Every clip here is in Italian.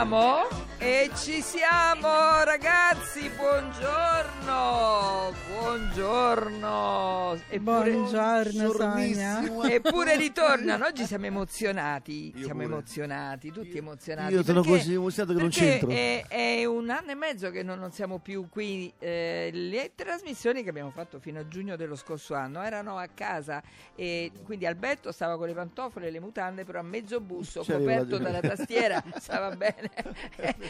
siamo? E ci siamo ragazzi, buongiorno, buongiorno. Eppure, Buongiorno Sonia. eppure ritornano, oggi siamo emozionati, Io siamo pure. emozionati, tutti emozionati. Io sono così emozionato che non c'entro. È, è un anno e mezzo che non, non siamo più qui. eh, le trasmissioni che abbiamo fatto fino a giugno dello scorso anno erano a casa e quindi Alberto stava con le pantofole e le mutande, però a mezzo busto, coperto la- dalla tastiera, stava bene.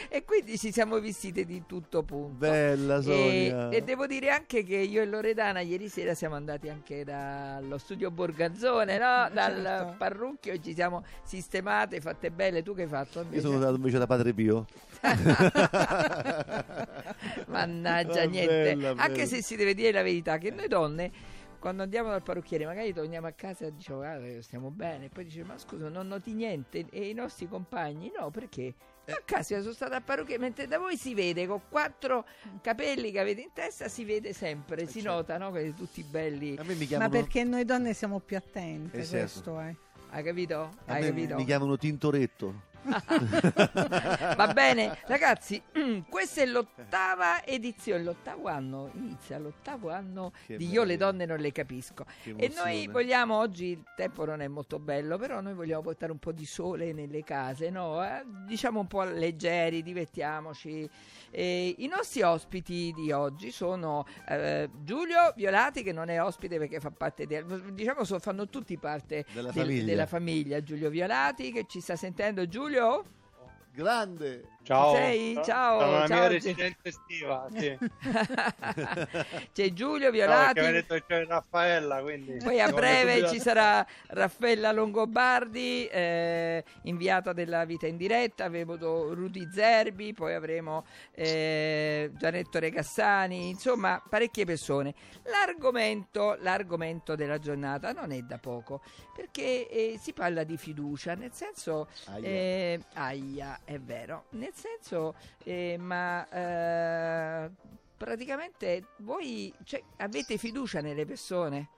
e quindi ci siamo vestiti di tutto punto. Bella E, Sonia. e devo dire anche che io e Loredana ieri sera siamo andati anche dallo studio Borgazzone, no? dal Certo. parrucchio e ci siamo sistemate, fatte belle. Tu che hai fatto? Io invece? sono andato invece da Padre Pio. Mannaggia, Ah, niente. bella, Anche bella. se si deve dire la verità, che noi donne, quando andiamo dal parrucchiere, magari torniamo a casa e diciamo, "Ah, eh, stiamo bene. Poi dice, ma scusa, non noti niente? E i nostri compagni, no, perché? Eh. A casa sono stata a parrucchiere, mentre da voi si vede con quattro capelli che avete in testa, si vede sempre, si certo. nota, no? Che tutti belli. Ma perché noi donne siamo più attente, Eh, certo. questo è. Hai capito? Hai capito? mi chiamano Tintoretto. Va bene, ragazzi, questa è l'ottava edizione, l'ottavo anno, inizia l'ottavo anno Che di Io le donne non le capisco. E noi vogliamo, oggi il tempo non è molto bello, però noi vogliamo portare un po' di sole nelle case, no? Eh, Diciamo un po' leggeri, divertiamoci. E I nostri ospiti di oggi sono eh, Giulio Violati, che non è ospite perché fa parte di... diciamo so- fanno tutti parte Della del- famiglia. della famiglia. Giulio Violati, che ci sta sentendo. Giulio? Grande. Ciao. Sei? Ciao, Sono la ciao, mia residenza estiva, sì. C'è Giulio Ciao, Violati. ha detto che c'è Raffaella, quindi... Poi a breve ci sarà Raffaella Longobardi, eh, inviata della vita in diretta, avevo do- Rudy Zerbi, poi avremo eh, Gianetto Regassani, insomma parecchie persone. L'argomento, l'argomento della giornata non è da poco, perché eh, si parla di fiducia, nel senso... Aia. Eh, aia, è vero. Nel senso, eh, ma eh, praticamente voi cioè, avete fiducia nelle persone?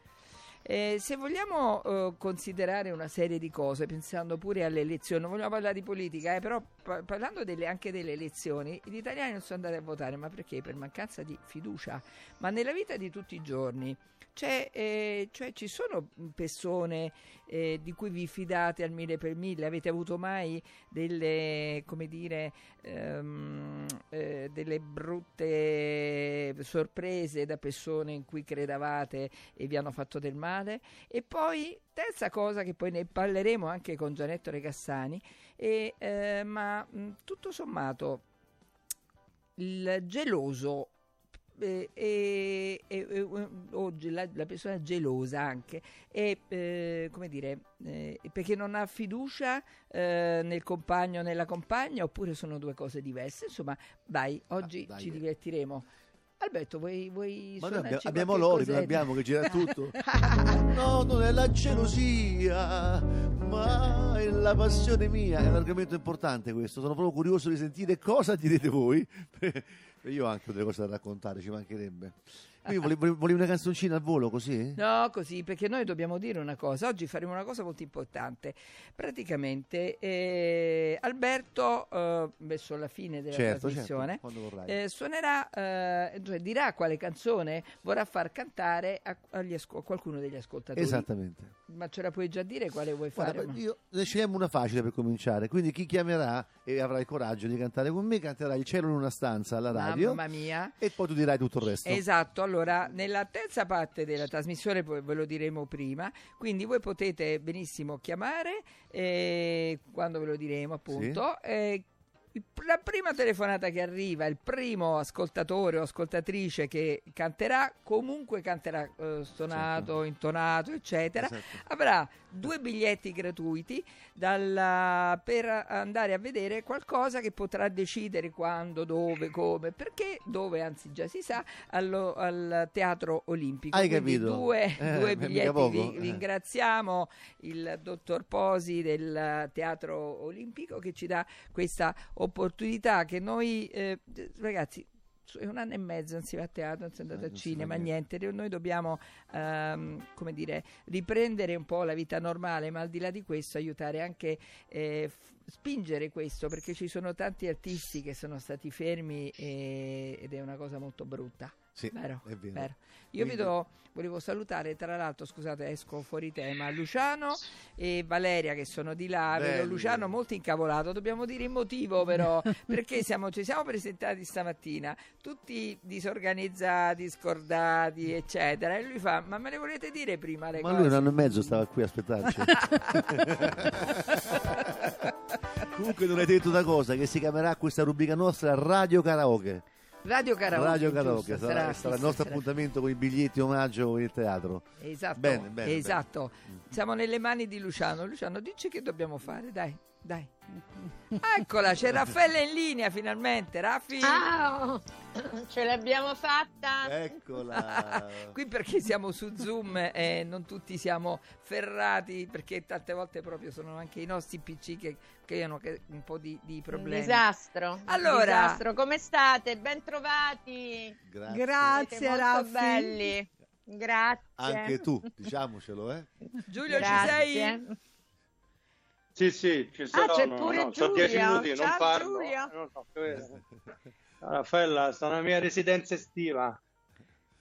Eh, se vogliamo eh, considerare una serie di cose, pensando pure alle elezioni, non vogliamo parlare di politica, eh, però pa- parlando delle- anche delle elezioni, gli italiani non sono andati a votare, ma perché? Per mancanza di fiducia. Ma nella vita di tutti i giorni c'è, eh, cioè, ci sono persone eh, di cui vi fidate al mille per mille? Avete avuto mai delle, come dire, ehm, eh, delle brutte sorprese da persone in cui credevate e vi hanno fatto del male? E poi, terza cosa, che poi ne parleremo anche con Gianetto Regassani, e, eh, ma mh, tutto sommato il geloso e, e- e- oggi la, la persona gelosa anche è eh, come dire eh, perché non ha fiducia eh, nel compagno o nella compagna oppure sono due cose diverse insomma dai oggi Ah, dai. ci divertiremo Alberto vuoi, vuoi Ma abbiamo l'ori, noi cosetta? abbiamo che gira tutto. No, non è la gelosia, ma è la passione mia. È un argomento importante questo. Sono proprio curioso di sentire cosa direte voi. Io ho anche delle cose da raccontare, ci mancherebbe. Quindi volevi, volevi- una canzoncina al volo così? No, così, perché noi dobbiamo dire una cosa. Oggi faremo una cosa molto importante. Praticamente, eh, Alberto, eh, verso la fine della certo, trasmissione, certo, quando vorrai. eh, suonerà, eh, cioè dirà quale canzone vorrà far cantare a, agli asco- a qualcuno degli ascoltatori. Esattamente. Ma ce la puoi già dire quale vuoi Guarda, fare? io ne scegliamo una facile per cominciare. Quindi chi chiamerà e avrà il coraggio di cantare con me, canterà il cielo in una stanza alla radio. Mamma mia. E poi tu dirai tutto il resto. Esatto, allora nella terza parte della trasmissione ve lo diremo prima, quindi voi potete benissimo chiamare eh, quando ve lo diremo appunto. eh, il- la prima telefonata che arriva, il primo ascoltatore o ascoltatrice che canterà, comunque canterà eh, stonato, intonato, eccetera, Esatto. avrà due biglietti gratuiti dalla- per andare a vedere qualcosa che potrà decidere quando, dove, come, perché, dove anzi già si sa, allo- al Teatro Olimpico. Hai Quindi capito? due, Eh, due biglietti. Vi- eh. Ringraziamo il dottor Posi del Teatro Olimpico che ci dà questa opportunità che noi, eh, ragazzi, è un anno e mezzo, non si va a teatro, non si è andato Eh, a non si cinema, niente. Noi dobbiamo, ehm, come dire, riprendere un po' la vita normale, ma al di là di questo aiutare anche, eh, f- spingere questo, perché ci sono tanti artisti che sono stati fermi e- ed è una cosa molto brutta. Sì, Vero, è vero. vero. Io Quindi- vi do, volevo salutare, tra l'altro, scusate, esco fuori tema, Luciano e Valeria che sono di là. Vedo. Luciano molto incavolato, dobbiamo dire il motivo però, perché siamo, ci siamo presentati stamattina, tutti disorganizzati, scordati, eccetera. E lui fa, ma me le volete dire prima le Ma cose? lui un anno e mezzo stava qui a aspettarci. Comunque non hai detto una cosa, che si chiamerà questa rubrica nostra Radio Karaoke. Radio Karaoke. Radio Karaoke, sarà, sarà- sarà il nostro sarà- appuntamento con i biglietti omaggio con il teatro. Esatto, Bene, bene, esatto. Siamo nelle mani di Luciano. Luciano, dici che dobbiamo fare, dai, dai. Eccola, c'è Raffaella in linea finalmente. Raffi, Ciao! Ce l'abbiamo fatta! Eccola. qui perché siamo su Zoom e non tutti siamo ferrati, perché tante volte proprio sono anche i nostri PC che creano un po' di, di Un problemi. disastro. un Allora- disastro. come state? Ben trovati. Grazie. Grazie, Siete molto Raffi. belli. Grazie. Anche tu, diciamocelo, eh. Giulio, ci Grazie. sei? Sì, sì, ci sono. Ah, c'è no, pure no, sono dieci Giulia. minuti, non Ciao, parlo. Giulia. Non so, Raffaella, sta nella mia residenza estiva.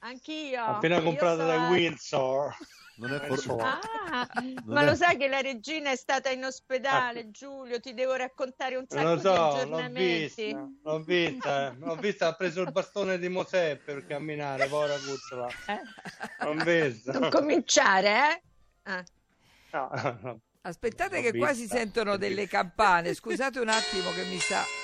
Anch'io. appena Io comprata so- da Windsor. Non è Eh, so. for- Ah, Non ma è- lo sai che la regina è stata in ospedale, Giulio? Ti devo raccontare un sacco Lo di so, l'ho aggiornamenti. vista, l'ho vista, eh. l'ho vista, ha preso il bastone di Mosè per camminare, povera. Eh? L'ho vista. Non cominciare, eh? Ah. No, no. Aspettate che qua si sentono delle campane. Scusate un attimo che mi sta...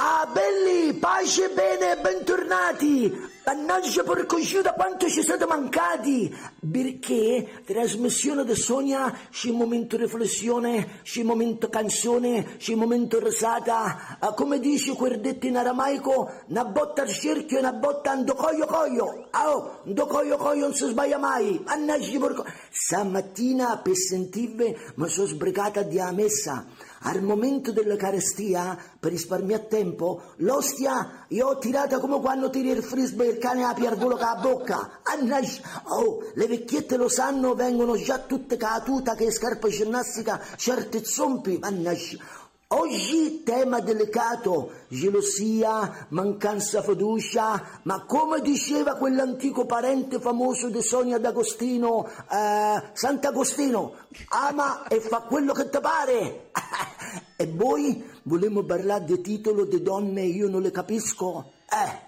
Ah, belli, pace e bene, bentornati! Mannaggia porco Giuda quanto ci siete mancati! Perché trasmissione di Sonia c'è momento riflessione, c'è momento canzone, c'è momento risata. Ah, come dice quel detto in aramaico, una botta al cerchio e una botta ando coio coio. Ah, oh, ando coio coio non si sbaglia mai. Mannaggia porco... Stamattina per sentirvi mi sono sbrigata di a messa. Al momento dell'Eucarestia, per risparmiare tempo, l'ostia io ho tirata come quando tiri il frisbee il cane apre il volo con la bocca. Oh, le vecchiette lo sanno, vengono già tutte catuta che scarpa ginnastica, certe zompi. Oggi tema delicato, gelosia, mancanza fiducia, ma come diceva quell'antico parente famoso di Sonia D'Agostino, eh, Sant'Agostino, ama e fa quello che ti pare. e voi volemo parlare di titolo di donne e io non le capisco? Eh,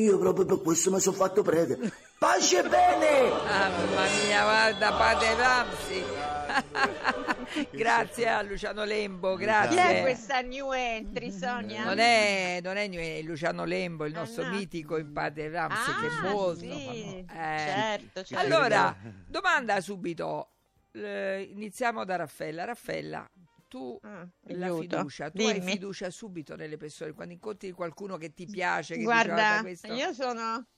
io proprio per questo mi sono fatto prete. Pace e bene! Ah, mamma mia, guarda, padre Ramsi. grazie a Luciano Lembo, Chi grazie. è questa new entry, Sonia? Non è, non è è Luciano Lembo, il Ah, nostro no. mitico in padre Ramsi, che è Ah, molto sì. Eh, certo, certo. Allora, domanda subito. Eh, iniziamo da Raffaella. Raffaella, tu Ah, la aiuto. fiducia, tu hai Dimmi. fiducia subito nelle persone quando incontri qualcuno che ti piace, che dice, Guarda, "Guarda, io sono,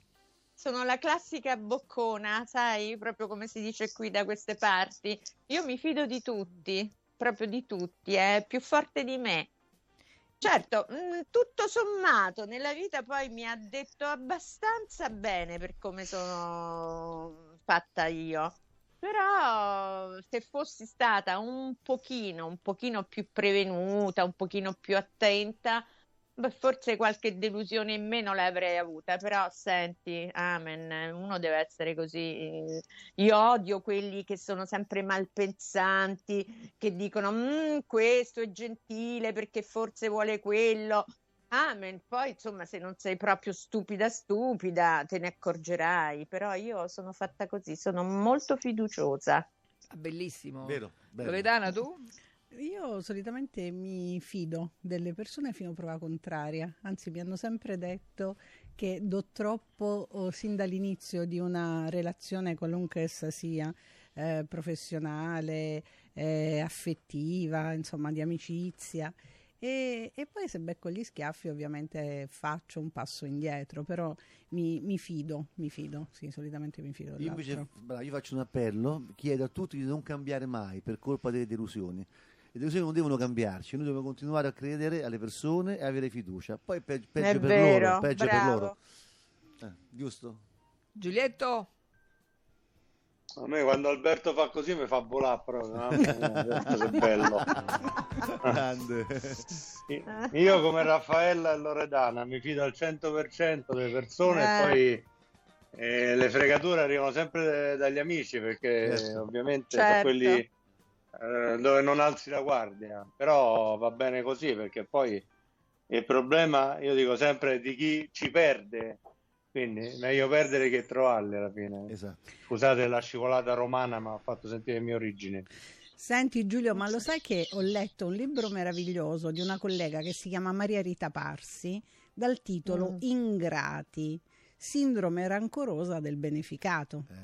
sono la classica boccona, sai, proprio come si dice qui da queste parti. Io mi fido di tutti, proprio di tutti, è più forte di me. Certo, mh, tutto sommato, nella vita poi mi ha detto abbastanza bene per come sono fatta io. Però se fossi stata un pochino, un pochino più prevenuta, un pochino più attenta, beh, forse qualche delusione in meno l'avrei avuta. Però senti, amen, uno deve essere così. Io odio quelli che sono sempre malpensanti, che dicono "Mm, questo è gentile perché forse vuole quello. Amen. Poi, insomma, se non sei proprio stupida, stupida, te ne accorgerai. Però io sono fatta così, sono molto fiduciosa. Ah, Bellissimo. Vero, bello. Loredana, tu? Io solitamente mi fido delle persone fino a prova contraria, anzi mi hanno sempre detto che do troppo oh, sin dall'inizio di una relazione qualunque essa sia, eh, professionale, eh, affettiva, insomma di amicizia. E, e poi se becco gli schiaffi ovviamente faccio un passo indietro, però mi, mi fido, mi fido, sì, solitamente mi fido Io invece bravo, io faccio un appello, chiedo a tutti di non cambiare mai per colpa delle delusioni. le delusioni non devono cambiarci, noi dobbiamo continuare a credere alle persone e avere fiducia. Poi pe- peggio È per vero, loro, peggio per loro. Eh, giusto? Giulietto? A me quando Alberto fa così mi fa volare proprio. mamma mia, è bello. Grande. Io come Raffaella e Loredana mi fido al 100% delle persone Eh. e poi eh, le fregature arrivano sempre dagli amici perché Certo. ovviamente Certo. sono quelli eh, dove non alzi la guardia. Però va bene così perché poi il problema, io dico sempre, è di chi ci perde. Quindi meglio perdere che trovarli alla fine. Esatto. Scusate la scivolata romana, ma ha fatto sentire le mie origini. Senti Giulio, ma lo sai che ho letto un libro meraviglioso di una collega che si chiama Maria Rita Parsi dal titolo Mm. Ingrati, sindrome rancorosa del beneficato. Eh,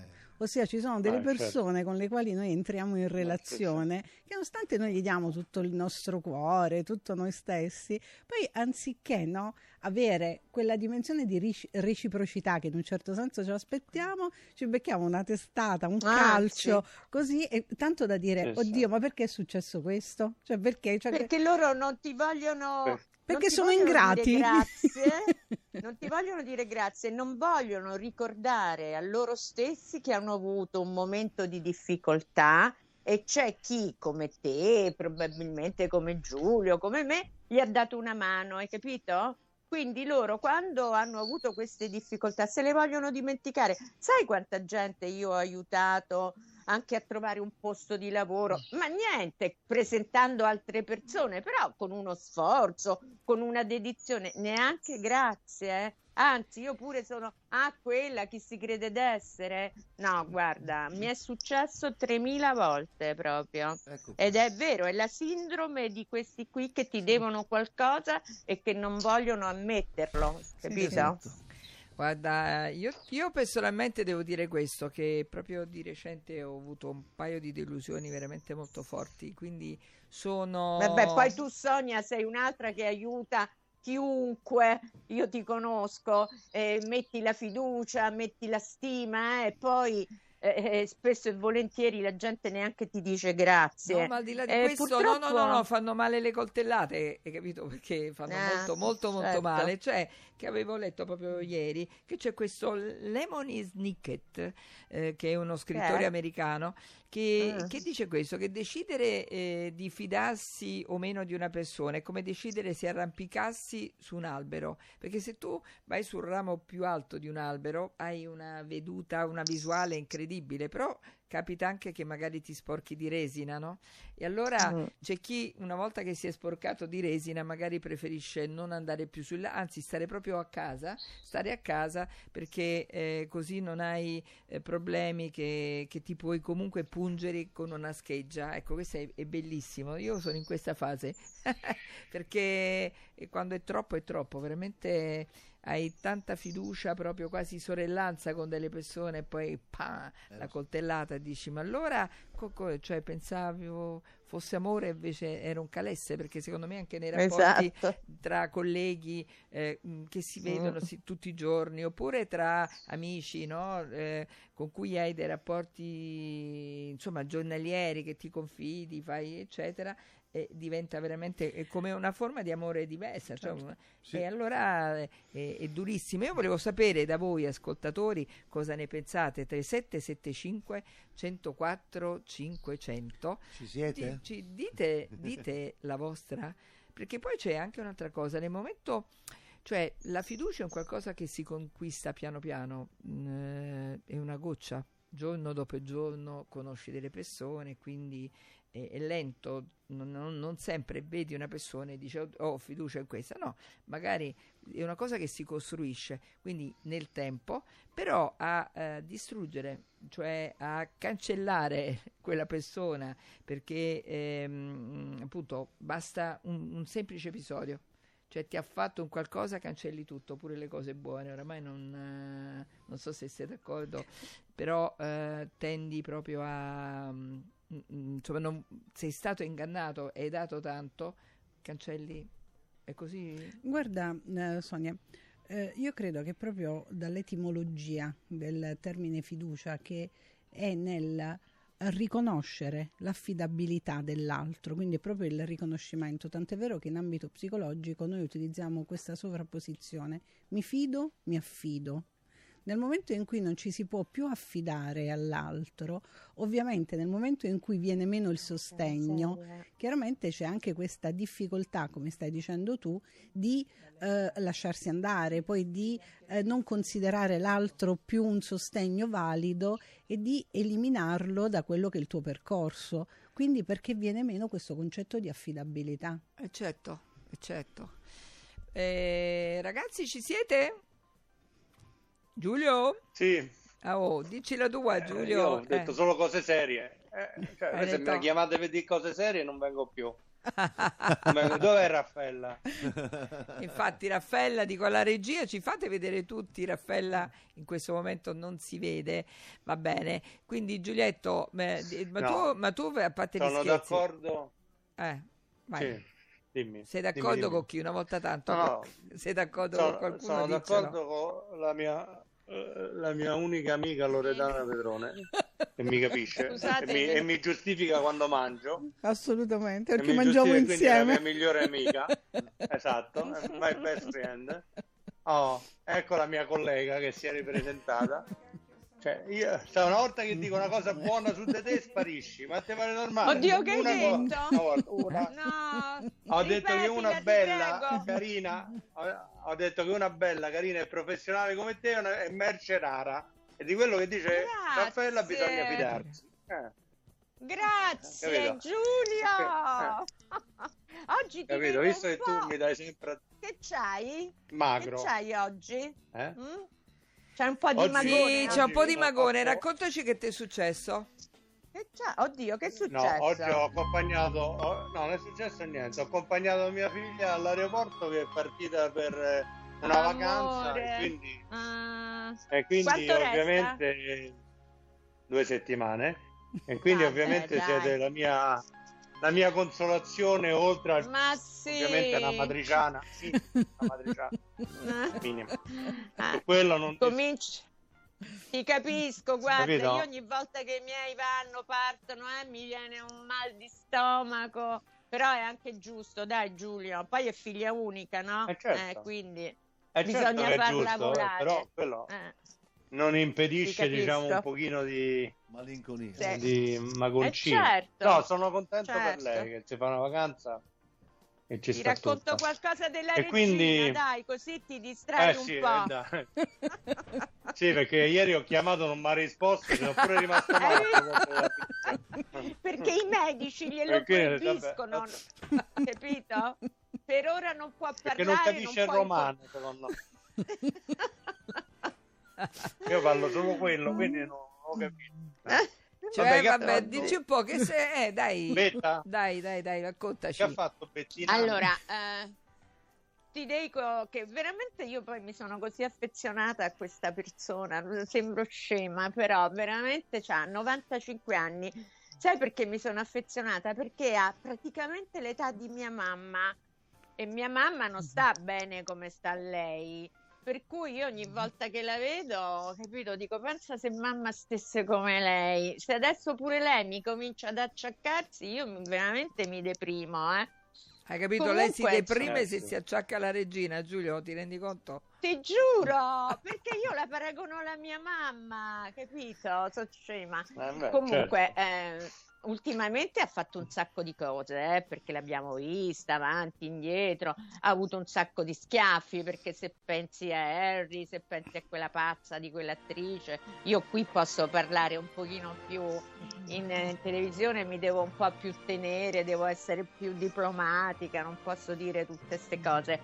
Ossia ci sono delle Ah, certo. persone con le quali noi entriamo in relazione che nonostante noi gli diamo tutto il nostro cuore, tutto noi stessi, poi anziché no, avere quella dimensione di reciprocità che in un certo senso ci aspettiamo, ci becchiamo una testata, un Ah, calcio, così, e tanto da dire, Sì, sì. oddio, ma perché è successo questo? Cioè perché? Cioè, Perché loro non ti vogliono... Per- perché sono ingrati. grazie, non ti vogliono dire grazie, non vogliono ricordare a loro stessi che hanno avuto un momento di difficoltà e c'è chi come te, probabilmente come Giulio, come me, gli ha dato una mano, hai capito? Quindi loro quando hanno avuto queste difficoltà se le vogliono dimenticare. Sai quanta gente io ho aiutato anche a trovare un posto di lavoro? Ma niente, presentando altre persone, però con uno sforzo, con una dedizione, neanche grazie. eh. Anzi, io pure sono ah, quella chi si crede d'essere. No, guarda, mi è successo 3000 volte proprio. ecco. Ed è vero, è la sindrome di questi qui che ti devono qualcosa e che non vogliono ammetterlo, capito? Esatto. Guarda, io, io personalmente devo dire questo, che proprio di recente ho avuto un paio di delusioni veramente molto forti, quindi sono... Vabbè, poi tu Sonia sei un'altra che aiuta chiunque, io ti conosco, eh, metti la fiducia, metti la stima eh, e poi eh, eh, spesso e volentieri la gente neanche ti dice grazie. No, ma al di là di Eh, questo, no, no, no, purtroppo- no, fanno male le coltellate, hai capito? Perché fanno Ah, molto, molto, molto certo. male. Cioè, che avevo letto proprio ieri, che c'è questo Lemony Snicket, eh, che è uno scrittore Eh? americano, che, Ah. che dice questo, che decidere eh, di fidarsi o meno di una persona è come decidere se arrampicarsi su un albero, perché se tu vai sul ramo più alto di un albero hai una veduta, una visuale incredibile, però capita anche che magari ti sporchi di resina, no? E allora Mm. c'è chi una volta che si è sporcato di resina magari preferisce non andare più sulla, anzi stare proprio a casa, stare a casa perché eh, così non hai eh, problemi che, che ti puoi comunque pungere con una scheggia. Ecco, questo è, è bellissimo. Io sono in questa fase perché eh, quando è troppo è troppo, veramente hai tanta fiducia, proprio quasi sorellanza con delle persone e poi pa, la coltellata e dici ma allora co- co- cioè, pensavo fosse amore invece era un calesse perché secondo me anche nei rapporti Esatto. tra colleghi eh, che si vedono si- tutti i giorni oppure tra amici no? Eh, con cui hai dei rapporti insomma giornalieri che ti confidi fai eccetera e diventa veramente è come una forma di amore diversa cioè, Certo. un- Sì. e allora è, è durissimo. Io volevo sapere da voi ascoltatori cosa ne pensate. 3775 104 500 Ci siete? Ci- ci dite, dite la vostra, perché poi c'è anche un'altra cosa, nel momento, cioè la fiducia è un qualcosa che si conquista piano piano, mm, eh, è una goccia, giorno dopo giorno conosci delle persone, quindi è, è lento, non, non- sempre vedi una persona e dici "Oh, ho fiducia in questa, no, magari è una cosa che si costruisce, quindi nel tempo, però a eh, distruggere, cioè a cancellare quella persona perché ehm, appunto basta un, un semplice episodio. Cioè ti ha fatto un qualcosa, cancelli tutto, pure le cose buone. Oramai non, eh, non so se siete d'accordo, però eh, tendi proprio a... mm, mm, insomma, non- sei stato ingannato e hai dato tanto, cancelli. È così? Guarda, eh, Sonia, eh, io credo che proprio dall'etimologia del termine fiducia, che è nel riconoscere l'affidabilità dell'altro, quindi è proprio il riconoscimento, tant'è vero che in ambito psicologico noi utilizziamo questa sovrapposizione, mi fido, mi affido. Nel momento in cui non ci si può più affidare all'altro, ovviamente nel momento in cui viene meno il sostegno, chiaramente c'è anche questa difficoltà, come stai dicendo tu, di eh, lasciarsi andare, poi di eh, non considerare l'altro più un sostegno valido e di eliminarlo da quello che è il tuo percorso. Quindi perché viene meno questo concetto di affidabilità? Eh certo, eh certo. Eh, ragazzi, ci siete? Giulio? Sì. Ah, oh, dici la tua, Eh, Giulio. io ho detto Eh. solo cose serie. Eh, cioè, se detto- mi chiamate per dire cose serie non vengo più. Dov'è Raffaella? Infatti, Raffaella, dico alla regia, ci fate vedere tutti. Raffaella in questo momento non si vede, va bene. Quindi, Giulietto, eh, di- ma, No. tu, ma tu, a parte gli Sono scherzi, d'accordo. eh. Sì, dimmi. sei dimmi, d'accordo dimmi. con chi? Una volta tanto, No, no. sei d'accordo con Sono, qualcuno? sono d'accordo con la mia, eh, la mia unica amica Loredana Pedrone che mi capisce e, mi, e mi giustifica quando mangio. Assolutamente, e perché mangiamo quindi è la insieme. mia migliore amica. esatto, my best friend. Oh, ecco la mia collega che si è ripresentata. Cioè, io, cioè, una volta che dico una cosa buona su di te sparisci, ma te pare normale? Oddio, che hai Una co- detto? volta- una- No, Ho detto che una bella, carina, ho, ho detto che una bella, carina e professionale come te è, una, è merce rara. E di quello che dice. Raffaella bisogna fidarsi. Eh, Grazie Capito? Giulio. Oggi ti capito? Visto che tu mi dai sempre Che c'hai? magro. Che c'hai oggi? Eh? Mm? C'è un po' di Oggi- magone. Sì, c'è un po' di magone. Raccontaci che ti è successo. Che c'è? Oddio, che è No, successo? oggi ho accompagnato, ho- no, non è successo niente. Ho accompagnato mia figlia all'aeroporto che è partita per eh, una Amore. vacanza e quindi, Ah, e quindi Quanto resta? ovviamente due settimane. E quindi Vabbè, ovviamente dai. siete la mia, la mia consolazione oltre al ma sì. ovviamente una matriciana, sì, una matriciana minima. Ah, Quello non Cominci. Ti capisco, guarda, Capito? io ogni volta che i miei vanno, partono, eh, mi viene un mal di stomaco. Però è anche giusto, dai Giulio. Poi è figlia unica, no? Eh, certo. quindi Eh, certo bisogna è farla giusto, eh, volare. però quello eh, non impedisce diciamo un pochino di, Malinconia. Sì. di magoncino. Eh, certo. No, sono contento Certo. per lei che si fa una vacanza e ci ti sta racconto tutta. qualcosa della E regina, quindi- dai, così ti distrai Eh un sì, po'. eh, sì, perché ieri ho chiamato non mi ha risposto, sono pure rimasto male. Perché i medici glielo Perché, proibiscono, capito? Per ora non può parlare. Perché non capisce il può romano, secondo me. Io parlo solo quello, quindi non ho capito. Cioè, Vabbè, che vabbè, dici un po' che se... Eh, dai. Betta? Dai, dai, dai, raccontaci. Che ha fatto Bettina? Allora, eh, ti dico che veramente io poi mi sono così affezionata a questa persona, sembro scema, però veramente ha 95 anni. Sai perché mi sono affezionata? Perché ha praticamente l'età di mia mamma e mia mamma non sta bene come sta lei. Per cui io ogni volta che la vedo, capito, dico, pensa se mamma stesse come lei. Se adesso pure lei mi comincia ad acciaccarsi, io veramente mi deprimo, eh. Hai capito? Comunque- Lei si deprime se Certo. si acciacca alla regina, Giulio, ti rendi conto? Ti giuro, perché io la paragono alla mia mamma, capito? Sono scema. Eh, beh, Comunque, certo. eh, ultimamente ha fatto un sacco di cose, eh, perché l'abbiamo vista avanti, indietro, ha avuto un sacco di schiaffi, perché se pensi a Harry, se pensi a quella pazza di quell'attrice, io qui posso parlare un pochino più in, eh, in televisione, mi devo un po' più tenere, devo essere più diplomatica, non posso dire tutte queste cose.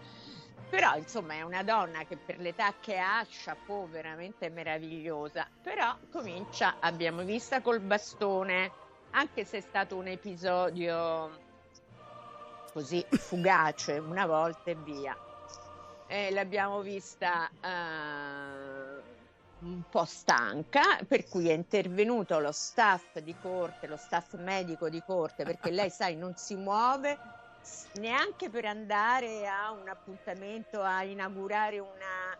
Però insomma è una donna che per l'età che ha, chapeau, veramente meravigliosa. Però comincia, abbiamo vista col bastone, anche se è stato un episodio così fugace una volta e via. E l'abbiamo vista eh, un po' stanca, per cui è intervenuto lo staff di corte, lo staff medico di corte, perché lei, sai, non si muove neanche per andare a un appuntamento a inaugurare una,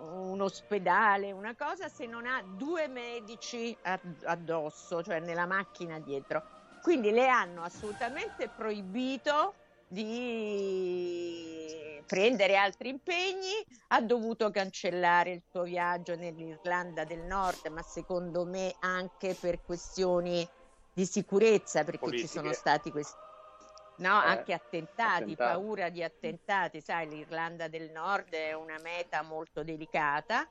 un ospedale, una cosa, se non ha due medici addosso, cioè nella macchina dietro. Quindi le hanno assolutamente proibito di prendere altri impegni, ha dovuto cancellare il suo viaggio nell'Irlanda del Nord, ma secondo me anche per questioni di sicurezza, perché Politiche. ci sono stati questi No, eh, anche attentati, attentati, paura di attentati, sai, l'Irlanda del Nord è una meta molto delicata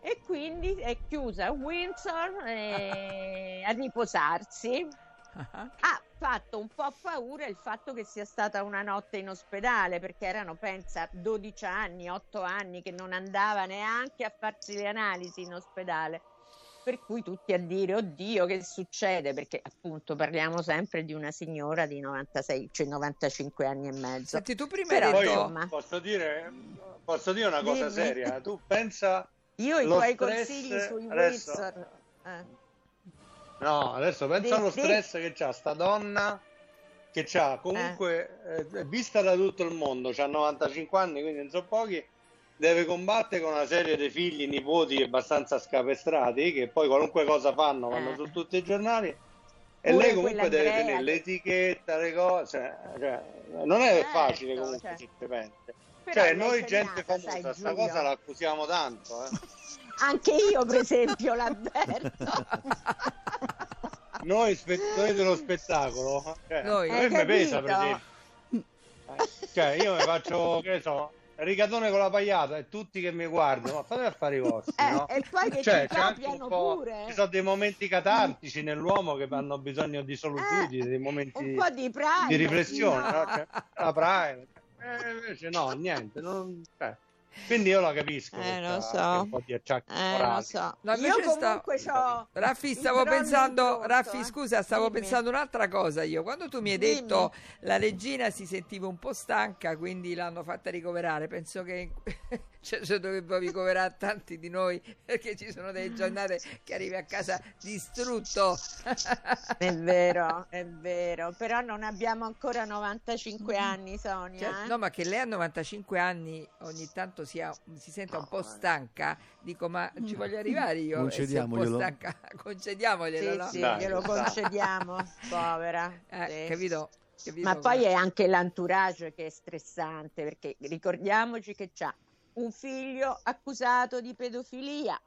e quindi è chiusa a Windsor eh, a riposarsi. Ha fatto un po' paura il fatto che sia stata una notte in ospedale perché erano, pensa, 12 anni, 8 anni che non andava neanche a farsi le analisi in ospedale per cui tutti a dire oddio che succede perché appunto parliamo sempre di una signora di 96 cioè 95 anni e mezzo Senti, tu prima Però, hai detto insomma... posso, dire, posso dire una cosa Dimmi. seria tu pensa io i tuoi consigli sui adesso... Windsor eh. no adesso pensa allo stress che c'ha sta donna che c'ha comunque eh. Eh, vista da tutto il mondo c'ha 95 anni quindi non so pochi deve combattere con una serie di figli, nipoti abbastanza scapestrati che poi qualunque cosa fanno vanno eh. su tutti i giornali e Pure lei comunque deve Andrea tenere l'etichetta, le cose, cioè, non è certo, facile comunque cioè. Cioè noi gente famosa, questa cosa la accusiamo tanto. Eh. Anche io per esempio l'avverto. noi spettatori dello spettacolo, cioè, noi. a me pesa per esempio. Cioè io mi faccio, che so, rigatone con la pagliata e tutti che mi guardano, ma fate affari vostri, eh, no? E poi che cioè, po', pure. Ci sono dei momenti catartici nell'uomo che hanno bisogno di solitudine, eh, dei momenti un po' di, prime, di riflessione, no? no? Cioè, la prime. Eh, invece no, niente, non, cioè, quindi io la capisco. Eh, lo so. Un po' di acciacchi eh, lo so. No, io comunque sta... Raffi, stavo pensando, Raffi, eh. scusa, stavo Dimmi. pensando un'altra cosa io. Quando tu mi hai Dimmi. detto la regina si sentiva un po' stanca, quindi l'hanno fatta ricoverare, penso che cioè, se dovrebbe ricoverare tanti di noi perché ci sono delle giornate che arrivi a casa distrutto. è vero, è vero, però non abbiamo ancora 95 anni, Sonia. Cioè, eh? No, ma che lei a 95 anni ogni tanto sia, si senta un po' stanca, dico ma ci voglio arrivare io. Concediamoglielo. Un stanca, concediamoglielo. Sì, no? sì, glielo concediamo, povera. Eh, sì. Capito? Capito? Ma poi è anche l'entourage che è stressante perché ricordiamoci che c'ha un figlio accusato di pedofilia.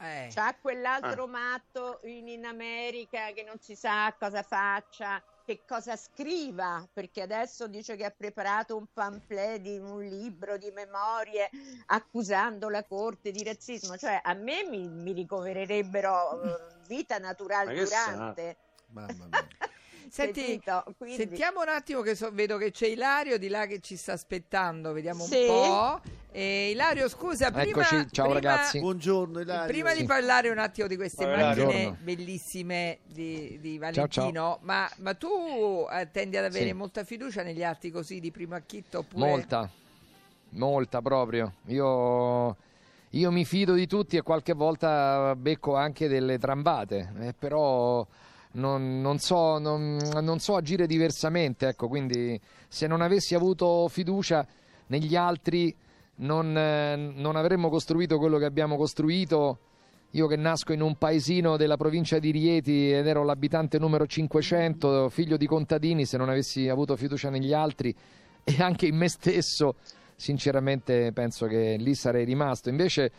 Eh. C'ha quell'altro eh. matto in, in, America che non si sa cosa faccia, che cosa scriva, perché adesso dice che ha preparato un pamphlet di un libro di memorie accusando la corte di razzismo. Cioè, a me mi, mi ricovererebbero uh, vita naturale durante. Mamma mia. Senti, quindi... sentiamo un attimo che so, vedo che c'è Ilario di là che ci sta aspettando, vediamo sì. un po'. Eh, Ilario, scusa, prima, Eccoci, ciao prima, ragazzi. Buongiorno Ilario. Prima di parlare un attimo di queste Buongiorno. macchine bellissime di, di Valentino, ciao, ciao. Ma, ma, tu eh, tendi ad avere sì. molta fiducia negli atti così di primo acchitto? Oppure... Molta, molta proprio. Io... Io mi fido di tutti e qualche volta becco anche delle trambate, eh, però non, non, so, non, non, so, agire diversamente, ecco, quindi se non avessi avuto fiducia negli altri non, eh, non avremmo costruito quello che abbiamo costruito. Io che nasco in un paesino della provincia di Rieti ed ero l'abitante numero 500, figlio di contadini, se non avessi avuto fiducia negli altri e anche in me stesso, sinceramente penso che lì sarei rimasto. Invece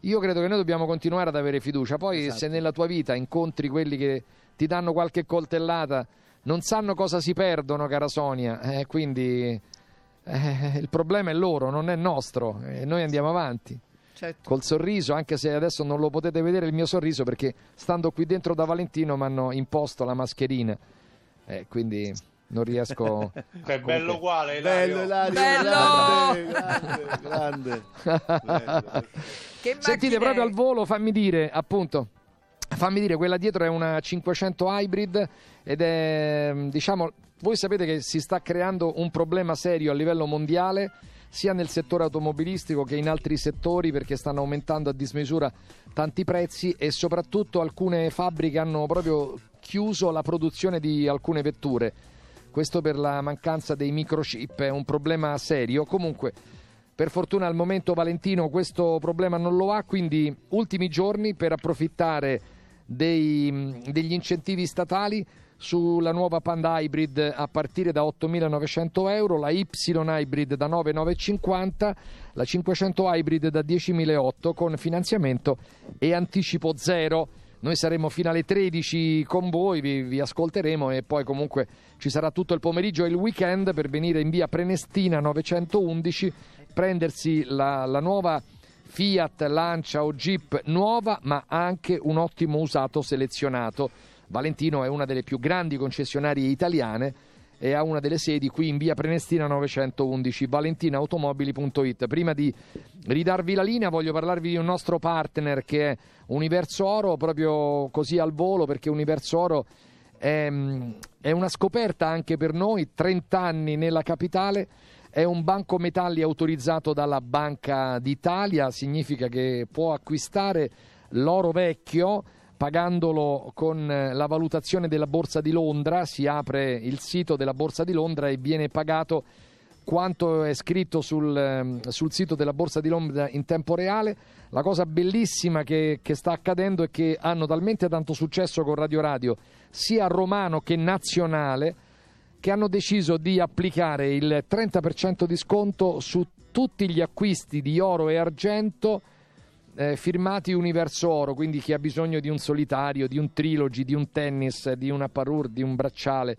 io credo che noi dobbiamo continuare ad avere fiducia. Poi esatto. se nella tua vita incontri quelli che ti danno qualche coltellata, non sanno cosa si perdono, cara Sonia, eh, quindi eh, il problema è loro, non è nostro, e noi andiamo avanti. Certo. Col sorriso, anche se adesso non lo potete vedere il mio sorriso perché stando qui dentro da Valentino mi hanno imposto la mascherina, eh, quindi non riesco. È bello uguale, Bello, Ilario. bello! Grande, grande, grande. Sentite proprio al volo, fammi dire, appunto. Fammi dire, quella dietro è una 500 hybrid ed è, diciamo, voi sapete che si sta creando un problema serio a livello mondiale sia nel settore automobilistico che in altri settori perché stanno aumentando a dismisura tanti prezzi e soprattutto alcune fabbriche hanno proprio chiuso la produzione di alcune vetture. Questo per la mancanza dei microchip è un problema serio. Comunque Per fortuna al momento Valentino questo problema non lo ha, quindi ultimi giorni per approfittare dei, degli incentivi statali sulla nuova Panda Hybrid a partire da 8.900 euro, la Y Hybrid da 9.950, la 500 Hybrid da 10.008 con finanziamento e anticipo zero. Noi saremo fino alle 13 con voi, vi, vi, ascolteremo e poi comunque ci sarà tutto il pomeriggio e il weekend per venire in via Prenestina 911, prendersi la, la nuova Fiat, Lancia o Jeep nuova, ma anche un ottimo usato selezionato. Valentino è una delle più grandi concessionarie italiane e ha una delle sedi qui in via Prenestina 911, valentinaautomobili.it. Prima di ridarvi la linea voglio parlarvi di un nostro partner che è Universo Oro, proprio così al volo perché Universo Oro è, è una scoperta anche per noi, 30 anni nella capitale, è un banco metalli autorizzato dalla Banca d'Italia, significa che può acquistare l'oro vecchio pagandolo con la valutazione della Borsa di Londra, si apre il sito della Borsa di Londra e viene pagato quanto è scritto sul, sul sito della Borsa di Londra in tempo reale. La cosa bellissima che, che, sta accadendo è che hanno talmente tanto successo con Radio Radio, sia romano che nazionale, che hanno deciso di applicare il 30% di sconto su tutti gli acquisti di oro e argento eh, firmati Universo Oro, quindi chi ha bisogno di un solitario, di un trilogy, di un tennis, di una parure, di un bracciale.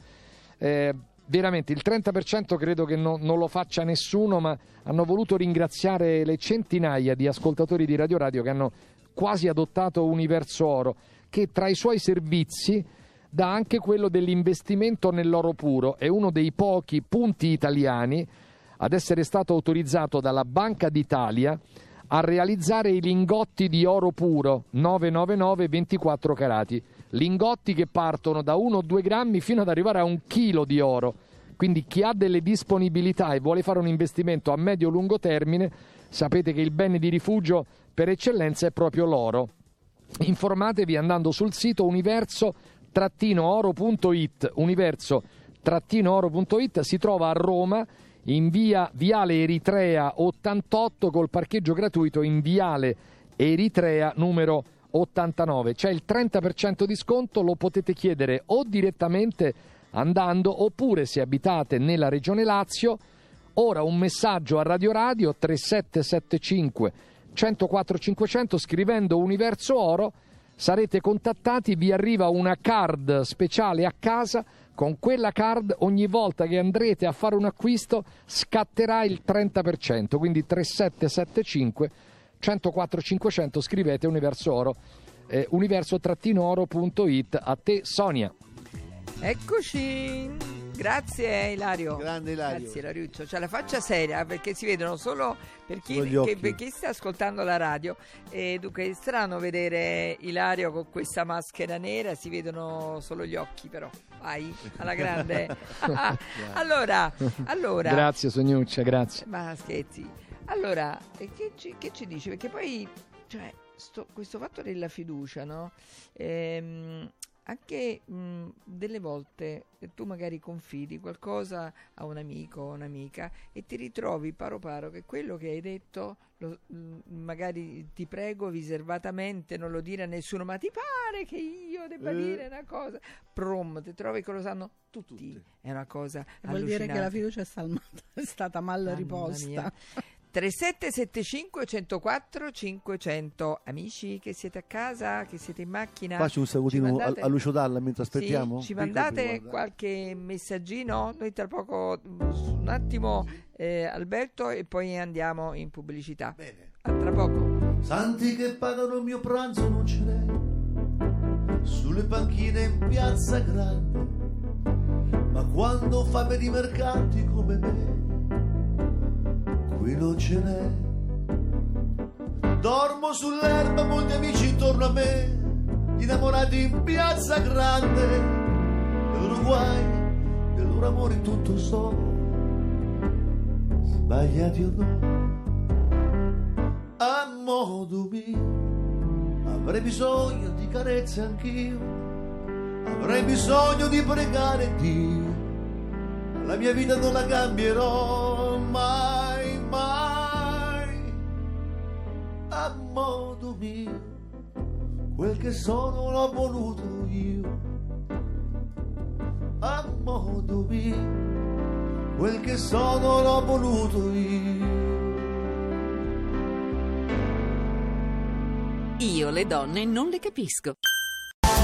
Eh, veramente il 30% credo che no, non lo faccia nessuno, ma hanno voluto ringraziare le centinaia di ascoltatori di Radio Radio che hanno quasi adottato Universo Oro, che tra i suoi servizi dà anche quello dell'investimento nell'oro puro, è uno dei pochi punti italiani ad essere stato autorizzato dalla Banca d'Italia a realizzare i lingotti di oro puro 999 24 carati. Lingotti che partono da 1 o 2 grammi fino ad arrivare a un chilo di oro. Quindi chi ha delle disponibilità e vuole fare un investimento a medio-lungo termine, sapete che il bene di rifugio per eccellenza è proprio l'oro. Informatevi andando sul sito universo-oro.it. Universo-oro.it si trova a Roma in via Viale Eritrea 88 col parcheggio gratuito in Viale Eritrea numero 89. C'è il 30% di sconto, lo potete chiedere o direttamente andando oppure se abitate nella regione Lazio. Ora un messaggio a Radio Radio 3775 104 500 scrivendo Universo Oro sarete contattati, vi arriva una card speciale a casa con quella card ogni volta che andrete a fare un acquisto scatterà il 30%, quindi 3775 104 500 scrivete Universo Oro, eh, universo-oro.it. A te Sonia. Eccoci. Grazie Ilario. Grande Ilario. Grazie Ilariuccio. C'ha la faccia seria perché si vedono solo per chi, che, per chi sta ascoltando la radio. E dunque è strano vedere Ilario con questa maschera nera, si vedono solo gli occhi però. Vai, alla grande. allora, allora. Grazie Sognuccia, grazie. Ma scherzi. Allora, che ci, che ci dici? Perché poi, cioè, sto, questo fatto della fiducia, no? Ehm, anche mh, delle volte tu magari confidi qualcosa a un amico o un'amica e ti ritrovi paro paro che quello che hai detto lo, mh, magari ti prego riservatamente non lo dire a nessuno ma ti pare che io debba eh. dire una cosa prom ti trovi che lo sanno tutti, tutti. è una cosa vuol dire che la fiducia è, salmata, è stata mal Mamma riposta mia. 3775 104 500 amici che siete a casa, che siete in macchina. Faccio un salutino mandate... a, Lucio Dalla mentre aspettiamo. Sì, ci mandate qualche messaggino? Noi tra poco un attimo eh, Alberto e poi andiamo in pubblicità. Bene. A tra poco. Santi che pagano il mio pranzo non ce n'è sulle panchine in piazza grande. Ma quando fame di mercanti come me qui non ce n'è. Dormo sull'erba, molti amici intorno a me, innamorati in piazza grande, loro guai, e loro amori tutto so, sbagliati o no, a modo mio, avrei bisogno di carezze anch'io, avrei bisogno di pregare Dio, la mia vita non la cambierò mai a modo mio, quel che sono l'ho voluto io, a modo mio, quel che sono l'ho voluto io. Io le donne non le capisco.